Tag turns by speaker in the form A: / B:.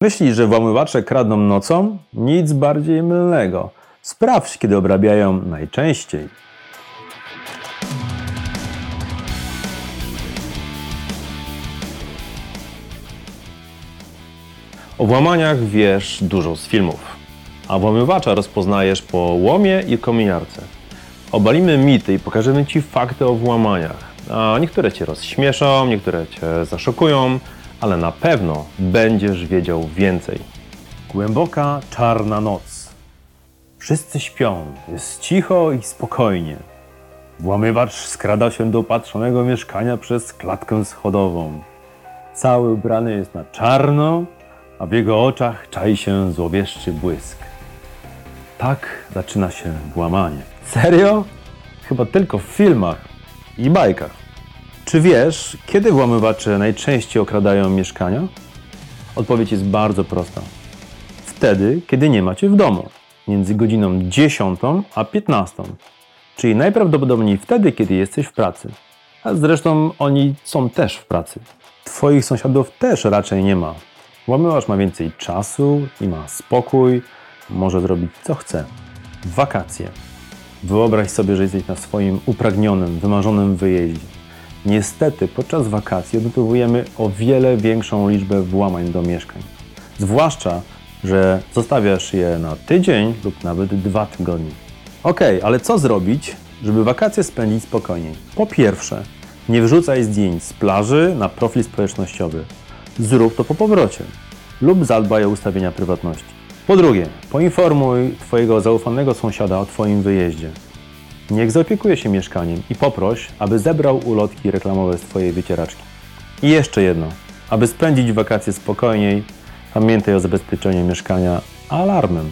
A: Myślisz, że włamywacze kradną nocą? Nic bardziej mylnego. Sprawdź, kiedy obrabiają najczęściej. O włamaniach wiesz dużo z filmów, a włamywacza rozpoznajesz po łomie i kominiarce. Obalimy mity i pokażemy Ci fakty o włamaniach. A niektóre Cię rozśmieszą, niektóre Cię zaszokują, ale na pewno będziesz wiedział więcej. Głęboka, czarna noc. Wszyscy śpią, jest cicho i spokojnie. Włamywacz skrada się do patrzonego mieszkania przez klatkę schodową. Cały ubrany jest na czarno, a w jego oczach czai się złowieszczy błysk. Tak zaczyna się włamanie. Serio? Chyba tylko w filmach i bajkach. Czy wiesz, kiedy włamywacze najczęściej okradają mieszkania? Odpowiedź jest bardzo prosta. Wtedy, kiedy nie macie w domu, między godziną 10 a 15. Czyli najprawdopodobniej wtedy, kiedy jesteś w pracy. A zresztą oni są też w pracy. Twoich sąsiadów też raczej nie ma. Włamywacz ma więcej czasu i ma spokój, może zrobić co chce. Wakacje. Wyobraź sobie, że jesteś na swoim upragnionym, wymarzonym wyjeździe. Niestety podczas wakacji odnotowujemy o wiele większą liczbę włamań do mieszkań. Zwłaszcza, że zostawiasz je na tydzień lub nawet dwa tygodnie. Ok, ale co zrobić, żeby wakacje spędzić spokojniej? Po pierwsze, nie wrzucaj zdjęć z plaży na profil społecznościowy. Zrób to po powrocie lub zadbaj o ustawienia prywatności. Po drugie, poinformuj Twojego zaufanego sąsiada o Twoim wyjeździe. Niech zaopiekuje się mieszkaniem i poproś, aby zebrał ulotki reklamowe z Twojej wycieraczki. I jeszcze jedno. Aby spędzić wakacje spokojniej, pamiętaj o zabezpieczeniu mieszkania alarmem.